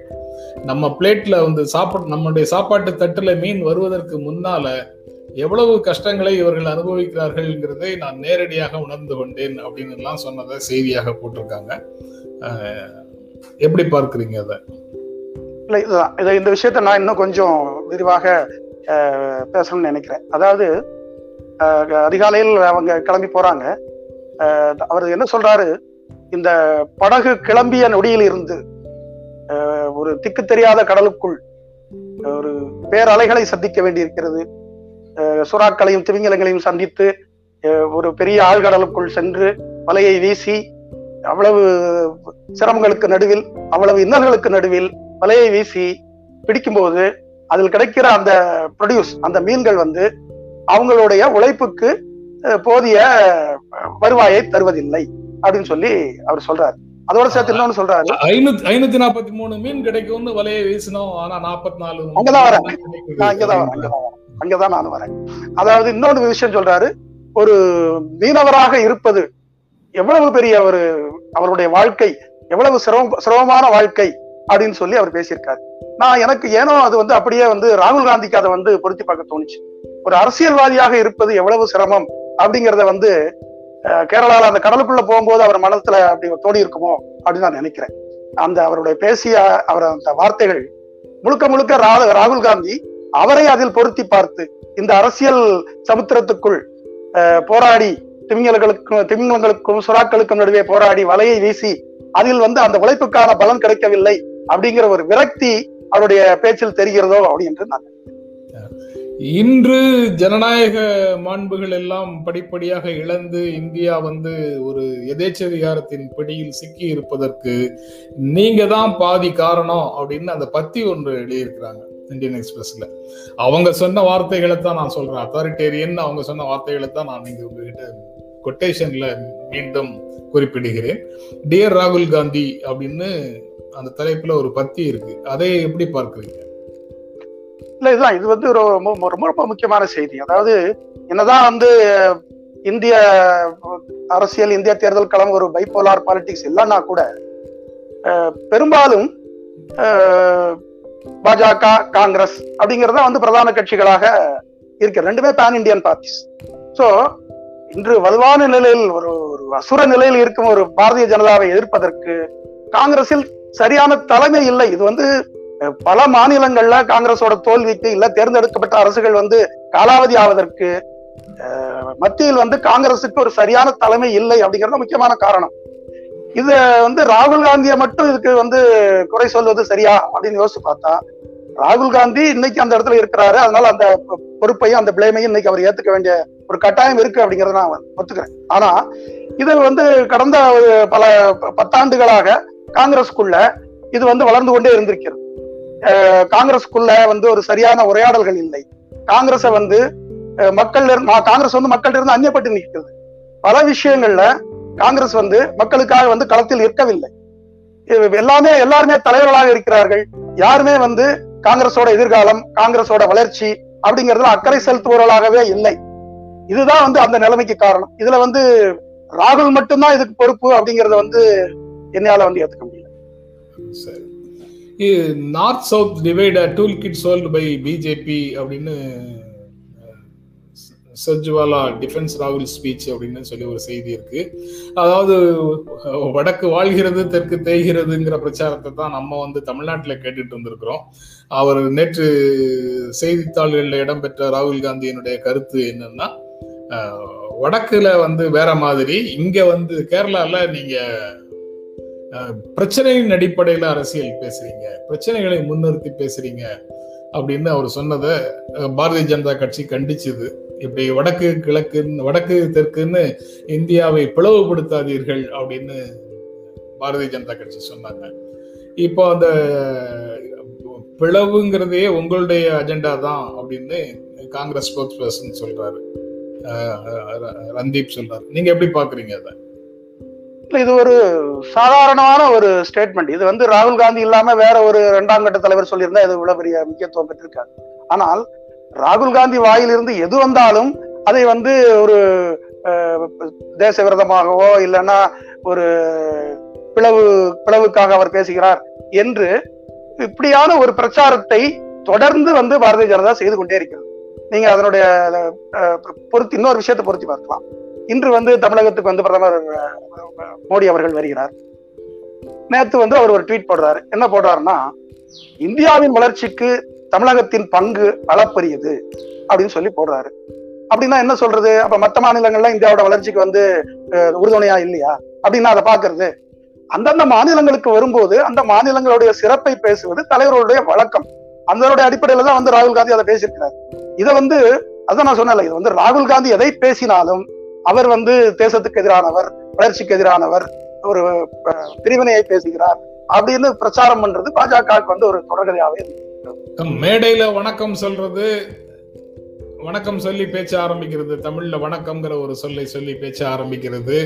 நம்ம பிளேட்ல வந்து சாப்பாடு நம்மளுடைய சாப்பாட்டு தட்டுல மீன் வருவதற்கு முன்னால எவ்வளவு கஷ்டங்களை இவர்கள் அனுபவிக்கிறார்கள்ங்கிறதை நான் நேரடியாக உணர்ந்து கொண்டேன் அப்படின்னு எல்லாம் சொன்னதை செய்தியாக போட்டிருக்காங்க. எப்படி பார்க்குறீங்க அதை? இல்லை இதுதான் இதை இந்த விஷயத்த நான் இன்னும் கொஞ்சம் விரிவாக பேசணும்னு நினைக்கிறேன். அதாவது அதிகாலையில் அவங்க கிளம்பி போறாங்க. அவர் என்ன சொல்றாரு? இந்த படகு கிளம்பிய நொடியில் இருந்து ஒரு திக்கு தெரியாத கடலுக்குள் ஒரு பேரலைகளை சந்திக்க வேண்டியிருக்கிறது. சுறாக்களையும் திமிங்கலங்களையும் சந்தித்து ஒரு பெரிய ஆழ்கடலுக்குள் சென்று வலையை வீசி அவ்வளவு சிரமங்களுக்கு நடுவில் அவ்வளவு இன்னல்களுக்கு நடுவில் வலையை வீசி பிடிக்கும்போது அதில் கிடைக்கிற அந்த ப்ரொடியூஸ் அந்த மீன்கள் வந்து அவங்களுடைய உழைப்புக்கு போதிய வருவாயை தருவதில்லை அப்படின்னு சொல்லி அவர் சொல்றாரு. அதோட சேர்த்து இன்னொன்னு சொல்றாரு. ஐநூத்தி ஐநூத்தி நாற்பத்தி மூணு மீன் கிடைக்கும்னு வலையை வீசினோம். ஆனா நாற்பத்தி நாலு அங்கதான் வரேன். அங்கதான் வரேன் அங்கதான் வரேன் அங்கதான் நான் வரேன். அதாவது இன்னொரு விஷயம் சொல்றாரு. ஒரு மீனவராக இருப்பது எவ்வளவு பெரிய ஒரு அவருடைய வாழ்க்கை எவ்வளவு சிரம சிரமமான வாழ்க்கை அப்படின்னு சொல்லி அவர் பேசியிருக்காரு. நான் எனக்கு ஏனோ அது வந்து அப்படியே வந்து ராகுல் காந்திக்கு அதை வந்து பொருத்தி பார்க்க தோணுச்சு. ஒரு அரசியல்வாதியாக இருப்பது எவ்வளவு சிரமம் அப்படிங்கறத வந்து கேரளாவில் அந்த கடலுக்குள்ள போகும்போது அவர் மனத்துல அப்படி தோணி இருக்குமோ அப்படின்னு நான் நினைக்கிறேன். அந்த அவருடைய பேசிய அவர் அந்த வார்த்தைகள் முழுக்க முழுக்க ரா- ராகுல் காந்தி அவரை அதில் பொருத்தி பார்த்து இந்த அரசியல் சமுத்திரத்துக்குள் போராடி திமிங்கலங்களுக்கும் திமிங்கலங்களுக்கும் சுறாக்களுக்கும் நடுவே போராடி வலையை வீசி அதில் வந்து அந்த உழைப்புக்கான பலன் கிடைக்கவில்லை அப்படிங்கிற ஒரு விரக்தி அவருடைய பேச்சில் தெரிகிறதோ அப்படின்னு நான் இன்று ஜனநாயக மாண்புகள் எல்லாம் படிப்படியாக இழந்து இந்தியா வந்து ஒரு எதேச்சதிகாரத்தின் பிடியில் சிக்கி இருப்பதற்கு நீங்க தான் பாதி காரணம் அப்படின்னு அந்த பத்தி ஒன்று எழுதியிருக்கிறாங்க இந்தியன் எக்ஸ்பிரஸ்ல. அவங்க சொன்ன வார்த்தைகளை தான் நான் சொல்றேன். அத்தாரிட்டேரியன் அவங்க சொன்ன வார்த்தைகளை தான் நான் நீங்க உங்ககிட்ட கொட்டேஷன்ல மீண்டும் குறிப்பிடுகிறேன். டியர் ராகுல் காந்தி அப்படின்னு அந்த தலைப்புல ஒரு பத்தி இருக்கு. அதை எப்படி பார்க்குறீங்க? இல்ல இதுதான். இது வந்து ரொம்ப ரொம்ப ரொம்ப முக்கியமான செய்தி. அதாவது என்னதான் வந்து இந்திய அரசியல் இந்திய தேர்தல் களம் ஒரு பைபோலார் பாலிடிக்ஸ் இல்லைன்னா கூட பெரும்பாலும் பாஜக காங்கிரஸ் அப்படிங்கறத வந்து பிரதான கட்சிகளாக இருக்கு. ரெண்டுமே பேன் இந்தியன் பார்ட்டிஸ் சோ இன்று வலுவான நிலையில் ஒரு ஒரு அசுர நிலையில் இருக்கும் ஒரு பாரதிய ஜனதாவை எதிர்ப்பதற்கு காங்கிரஸில் சரியான தலைமை இல்லை. இது வந்து பல மாநிலங்கள்ல காங்கிரஸோட தோல்விக்கு இல்ல தேர்ந்தெடுக்கப்பட்ட அரசுகள் வந்து காலாவதி ஆவதற்கு மத்தியில் வந்து காங்கிரஸுக்கு ஒரு சரியான தலைமை இல்லை அப்படிங்கிறது முக்கியமான காரணம். இது வந்து ராகுல் காந்தியை மட்டும் இதுக்கு வந்து குறை சொல்வது சரியா அப்படின்னு யோசிச்சு பார்த்தா ராகுல் காந்தி இன்னைக்கு அந்த இடத்துல இருக்கிறாரு. அதனால அந்த பொறுப்பையும் அந்த பிளேமையும் இன்னைக்கு அவர் ஏத்துக்க வேண்டிய ஒரு கட்டாயம் இருக்கு அப்படிங்கறத நான் ஒத்துக்கிறேன். ஆனா இது வந்து கடந்த ஒரு பல பத்தாண்டுகளாக காங்கிரஸ்க்குள்ள இது வந்து வளர்ந்து கொண்டே இருந்திருக்கிறது. காங்கிரஸ்க்குள்ள வந்து ஒரு சரியான உரையாடல்கள் இல்லை. காங்கிரஸை வந்து மக்கள் காங்கிரஸ் வந்து மக்கள்கிட்ட இருந்து அந்நியப்பட்டு நிற்கிறது பல விஷயங்கள்ல காங்கிரஸ் வந்து மக்களுக்காக வந்து களத்தில் இருக்கவில்லை எல்லாமே எல்லாருமே தலைவர்களாக இருக்கிறார்கள். யாருமே வந்து காங்கிரஸோட எதிர்காலம் காங்கிரஸோட வளர்ச்சி அப்படிங்கறதுல அக்கறை செலுத்துபவர்களாகவே இல்லை. இதுதான் வந்து அந்த நிலைமைக்கு காரணம். இதுல வந்து ராகுல் மட்டும்தான் இதுக்கு பொறுப்பு அப்படிங்கறத வந்து என்னால வந்து ஏத்துக்க முடியல. சரி. North south divider tool kit sold by BJP அப்படின்னு சர்ஜுவாலா டிஃபென்ஸ் ராகுல் ஸ்பீச் அப்படின்னு சொல்லி ஒரு செய்தி இருக்கு. அதாவது வடக்கு வாழ்கிறது தெற்கு தேய்கிறதுங்கிற பிரச்சாரத்தை தான் நம்ம வந்து தமிழ்நாட்டில் கேட்டுட்டு வந்திருக்கிறோம் அவர் நேற்று செய்தித்தாள்களில் இடம்பெற்ற ராகுல் காந்தியினுடைய கருத்து என்னன்னா வடக்குல வந்து வேற மாதிரி இங்க வந்து கேரளால நீங்க பிரச்சனையின் அடிப்படையில் அரசியல் பேசுறீங்க பிரச்சனைகளை முன்னிறுத்தி பேசுறீங்க அப்படின்னு அவர் சொன்னதை பாரதிய ஜனதா கட்சி கண்டிச்சது. இப்படி வடக்கு கிழக்கு வடக்கு தெற்குன்னு இந்தியாவை பிளவுபடுத்தாதீர்கள் அப்படின்னு பாரதிய ஜனதா கட்சி சொன்னாங்க. இப்போ அந்த பிளவுங்கிறதே உங்களுடைய அஜெண்டா தான் அப்படின்னு காங்கிரஸ் ஸ்போக்ஸ் பர்சன் சொல்றாரு ரந்தீப் சொல்றாரு. நீங்க எப்படி பாக்குறீங்க அதை? இது ஒரு சாதாரணமான ஒரு ஸ்டேட்மெண்ட் இது வந்து ராகுல் காந்தி இல்லாம வேற ஒரு இரண்டாம் கட்ட தலைவர் சொல்லியிருந்தா இது இவ்வளவு பெரிய முக்கியத்துவம் பெற்றிருக்காரு. ஆனால் ராகுல் காந்தி வாயிலிருந்து எது வந்தாலும் அதை வந்து ஒரு தேச விரதமாகவோ இல்லைன்னா ஒரு பிளவு பிளவுக்காக அவர் பேசுகிறார் என்று இப்படியான ஒரு பிரச்சாரத்தை தொடர்ந்து வந்து பாரதிய ஜனதா செய்து கொண்டே இருக்கிறது. நீங்க அதனுடைய பொருத்தி இன்னொரு விஷயத்தை பொருத்தி பார்க்கலாம். இன்று வந்து தமிழகத்துக்கு வந்து பிரதமர் மோடி அவர்கள் வருகிறார். நேத்து வந்து அவர் ஒரு ட்வீட் போடுறாரு. என்ன போடுறாருன்னா இந்தியாவின் வளர்ச்சிக்கு தமிழகத்தின் பங்கு அளப்பரியது அப்படின்னு சொல்லி போடுறாரு. அப்படின்னா என்ன சொல்றது? அப்ப மத்த மாநிலங்கள்லாம் இந்தியாவோட வளர்ச்சிக்கு வந்து உறுதுணையா இல்லையா? அப்படின்னா அதை பாக்குறது அந்தந்த மாநிலங்களுக்கு வரும்போது அந்த மாநிலங்களுடைய சிறப்பை பேசுவது தலைவர்களுடைய வழக்கம். அதனுடைய அடிப்படையில தான் வந்து ராகுல் காந்தி அதை பேசியிருக்கிறார். இதை வந்து அதான் நான் சொன்னேன்ல இது வந்து ராகுல் காந்தி எதை பேசினாலும் அவர் வந்து தேசத்துக்கு எதிரானவர் வளர்ச்சிக்கு எதிரானவர் ஒரு பிரிவினையை பேசுகிறார் அப்படின்னு பிரச்சாரம் பண்றது பாஜகவுக்கு வந்து ஒரு தொடர்கதையாவே மேடையில வணக்கம் சொல்றது வணக்கம் சொல்லி பேச்ச ஆரம்பிக்கிறது. தமிழ்ல வணக்கம்ங்கிற ஒரு சொல்லை சொல்லி பேச்ச ஆரம்பிக்கிறது.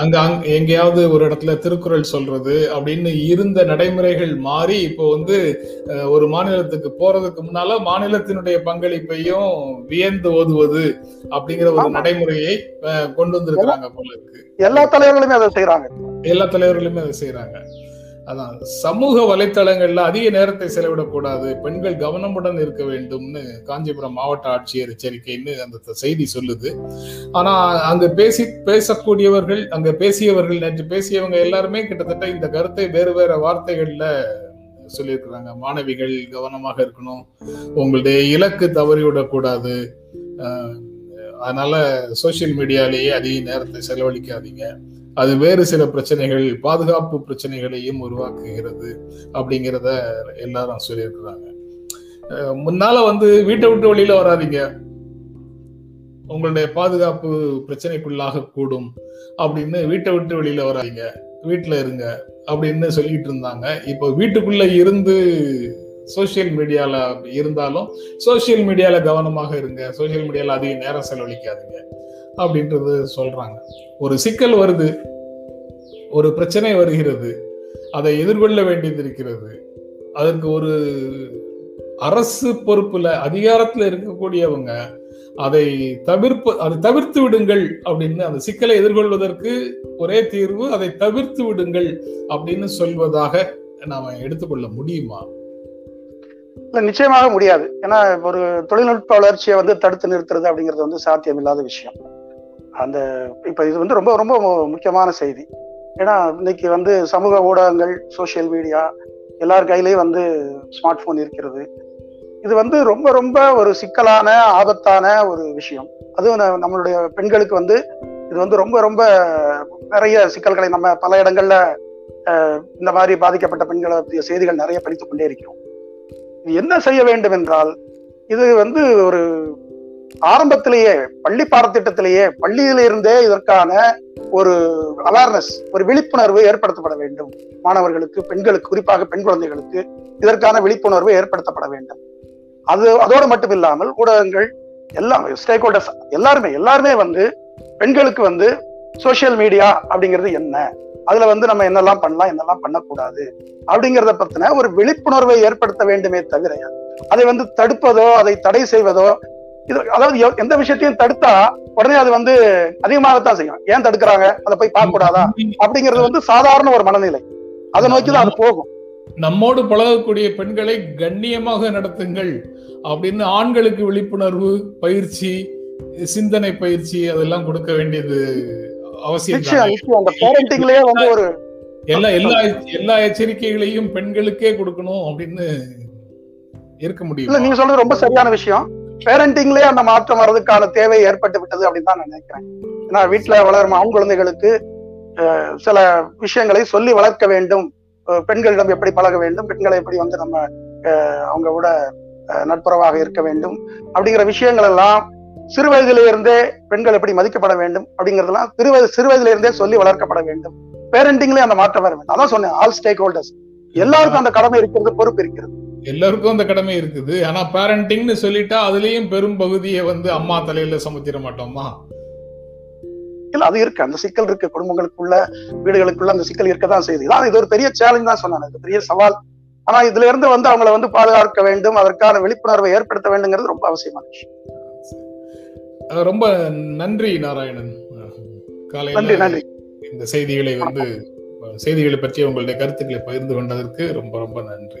அங்க அங்க எங்கேயாவது ஒரு இடத்துல திருக்குறள் சொல்றது அப்படின்னு இருந்த நடைமுறைகள் மாறி இப்போ வந்து ஒரு மாநிலத்துக்கு போறதுக்கு முன்னால மாநிலத்தினுடைய பங்களிப்பையும் வியந்து ஓதுவது அப்படிங்கிற ஒரு. நடைமுறையை கொண்டு வந்திருக்கிறாங்க போல இருக்கு. எல்லா தலைவர்களுமே அதை செய்யறாங்க எல்லா தலைவர்களுமே அதை செய்யறாங்க அதான் சமூக வலைத்தளங்கள்ல அதிக நேரத்தை செலவிடக்கூடாது பெண்கள் கவனமுடன் இருக்க வேண்டும்னு காஞ்சிபுரம் மாவட்ட ஆட்சியர் எச்சரிக்கைன்னு அந்த செய்தி சொல்லுது. ஆனா அங்க பேசி பேசக்கூடியவர்கள் அங்க பேசியவர்கள் நேற்று பேசியவங்க எல்லாருமே கிட்டத்தட்ட இந்த கருத்தை வேறு வேறு வார்த்தைகள்ல சொல்லியிருக்கிறாங்க. மாணவிகள் கவனமாக இருக்கணும் உங்களுடைய இலக்கு தவறிவிடக்கூடாது. அதனால சோசியல் மீடியாலேயே அதிக நேரத்தை செலவழிக்காதீங்க. அது வேறு சில பிரச்சனைகள் பாதுகாப்பு பிரச்சனைகளையும் உருவாக்குகிறது அப்படிங்கிறத எல்லாரும் சொல்லியிருக்கிறாங்க. முன்னால வந்து வீட்டை விட்டு வெளியில வராதீங்க. உங்களுடைய பாதுகாப்பு பிரச்சனைக்குள்ளாக கூடும் அப்படின்னு வீட்டை விட்டு வெளியில வராதீங்க. வீட்டில் இருங்க அப்படின்னு சொல்லிட்டு இருந்தாங்க. இப்போ வீட்டுக்குள்ள இருந்து சோசியல் மீடியால இருந்தாலும் சோசியல் மீடியால கவனமாக இருங்க. சோசியல் மீடியால அதிக நேரம் செலவழிக்காதீங்க. அப்படின்றது சொல்றாங்க. ஒரு சிக்கல் வருது ஒரு பிரச்சனை வருகிறது அதை எதிர்கொள்ள வேண்டியது இருக்கிறது. அதற்கு ஒரு அரசு பொறுப்புல அதிகாரத்துல இருக்கக்கூடியவங்க அதை தவிர்ப்பு அதை தவிர்த்து விடுங்கள் அப்படின்னு அந்த சிக்கலை எதிர்கொள்வதற்கு ஒரே தீர்வு அதை தவிர்த்து விடுங்கள் அப்படின்னு சொல்வதாக நாம எடுத்துக்கொள்ள முடியுமா? இல்ல நிச்சயமாக முடியாது. ஏன்னா ஒரு தொழில்நுட்ப வளர்ச்சியை வந்து தடுத்து நிறுத்துறது அப்படிங்கிறது வந்து சாத்தியம் இல்லாத விஷயம். அந்த இப்ப இது வந்து ரொம்ப ரொம்ப முக்கியமான செய்தி. ஏன்னா இன்னைக்கு வந்து சமூக ஊடகங்கள் சோஷியல் மீடியா எல்லார் கையிலயும் வந்து ஸ்மார்ட் போன் இருக்கிறது. இது வந்து ரொம்ப ரொம்ப ஒரு சிக்கலான ஆபத்தான ஒரு விஷயம். அதுவும் நம்மளுடைய பெண்களுக்கு வந்து இது வந்து ரொம்ப ரொம்ப நிறைய சிக்கல்களை நம்ம பல இடங்கள்ல இந்த மாதிரி பாதிக்கப்பட்ட பெண்களை பற்றிய செய்திகள் நிறைய படித்துக் கொண்டே இருக்கிறோம். என்ன செய்ய வேண்டும் என்றால் இது வந்து ஒரு ஆரம்பத்திலேயே பள்ளி பாடத்திட்டத்திலேயே பள்ளியிலிருந்தே இதற்கான ஒரு அவேர்னஸ் ஒரு விழிப்புணர்வு ஏற்படுத்தப்பட வேண்டும். மாணவர்களுக்கு பெண்களுக்கு குறிப்பாக பெண் குழந்தைகளுக்கு இதற்கான விழிப்புணர்வு ஏற்படுத்தப்பட வேண்டும். அது அதோடு மட்டும் இல்லாமல் ஊடகங்கள் எல்லாம் ஸ்டேக் ஹோல்டர்ஸ் எல்லாருமே எல்லாருமே வந்து பெண்களுக்கு வந்து சோசியல் மீடியா அப்படிங்கிறது என்ன? அதுல வந்து நம்ம என்னெல்லாம் பண்ணலாம் என்னெல்லாம் பண்ணக்கூடாது? அப்படிங்கிறத பத்தின ஒரு விழிப்புணர்வை ஏற்படுத்த வேண்டுமே தவிர அதை வந்து தடுப்பதோ அதை தடை செய்வதோ இது அதாவது எந்த விஷயத்தையும் தடுத்தா உடனே அது வந்து அதிகமாகத்தான் செய்யும். ஏன் தடுக்கிறாங்க? அதை போய் பார்க்க கூடாதா அப்படிங்கிறது வந்து சாதாரண ஒரு மனநிலை. அதை நோக்கி தான் அது போகும். நம்மோடு பழகக்கூடிய பெண்களை கண்ணியமாக நடத்துங்கள் அப்படின்னு ஆண்களுக்கு விழிப்புணர்வு பயிற்சி சிந்தனை பயிற்சி அதெல்லாம் கொடுக்க வேண்டியது அவசியம் எல்லா எல்லா எல்லா எச்சரிக்கைகளையும் பெண்களுக்கே கொடுக்கணும் அப்படின்னு இருக்க முடியும்? நீங்க சொல்றது ரொம்ப சரியான விஷயம். பேரண்டிங்லயே அந்த மாற்றம் வர்றதுக்கான தேவை ஏற்பட்டு விட்டது அப்படின்னு தான் நான் நினைக்கிறேன். ஏன்னா வீட்டுல வளரும் ஆண் குழந்தைகளுக்கு சில விஷயங்களை சொல்லி வளர்க்க வேண்டும். பெண்களிடம் எப்படி பழக வேண்டும் பெண்களை எப்படி வந்து நம்ம அவங்க கூட நட்புறவாக இருக்க வேண்டும். அப்படிங்கிற விஷயங்கள் எல்லாம் சிறு வயதிலே இருந்தே பெண்கள் எப்படி மதிக்கப்பட வேண்டும் அப்படிங்கறதெல்லாம் சிறு வயது சிறு வயதில இருந்தே சொல்லி வளர்க்கப்பட வேண்டும். பேரண்டிங்லயே அந்த மாற்றம் வர வேண்டும். அதான் சொன்னேன் ஆல் ஸ்டேக் ஹோல்டர்ஸ் எல்லாருக்கும் அந்த கடமை இருக்கிறது பொறுப்பு இருக்கிறது. எல்லாருக்கும் அந்த கடமை இருக்குது. ஆனா பேரண்டிங்னு சொல்லிட்டா அதுலயும் பெரும் பகுதியை வந்து அம்மா தலையில சமைச்சிட மாட்டோமா? இல்ல அது இருக்கு. அந்த சிக்கல் இருக்கு. குடும்பங்களுக்குள்ள வீடுகளுக்குள்ள அந்த சிக்கல் இருக்கதான் செய்யுது. இதான் இது ஒரு பெரிய சேலஞ்ச் தான் சொன்னாங்க. இது பெரிய சவால். ஆனா இதுல இருந்து வந்து அவங்கள வந்து பாதுகாக்க வேண்டும். அதற்கான விழிப்புணர்வை ஏற்படுத்த வேண்டுங்கிறது ரொம்ப அவசியமான விஷயம். ரொம்ப நன்றி நாராயணன். அஹ் நன்றி நன்றி. இந்த செய்திகளை வந்து செய்திகளை பற்றி உங்களுடைய கருத்துக்களை பகிர்ந்து கொண்டதற்கு ரொம்ப ரொம்ப நன்றி.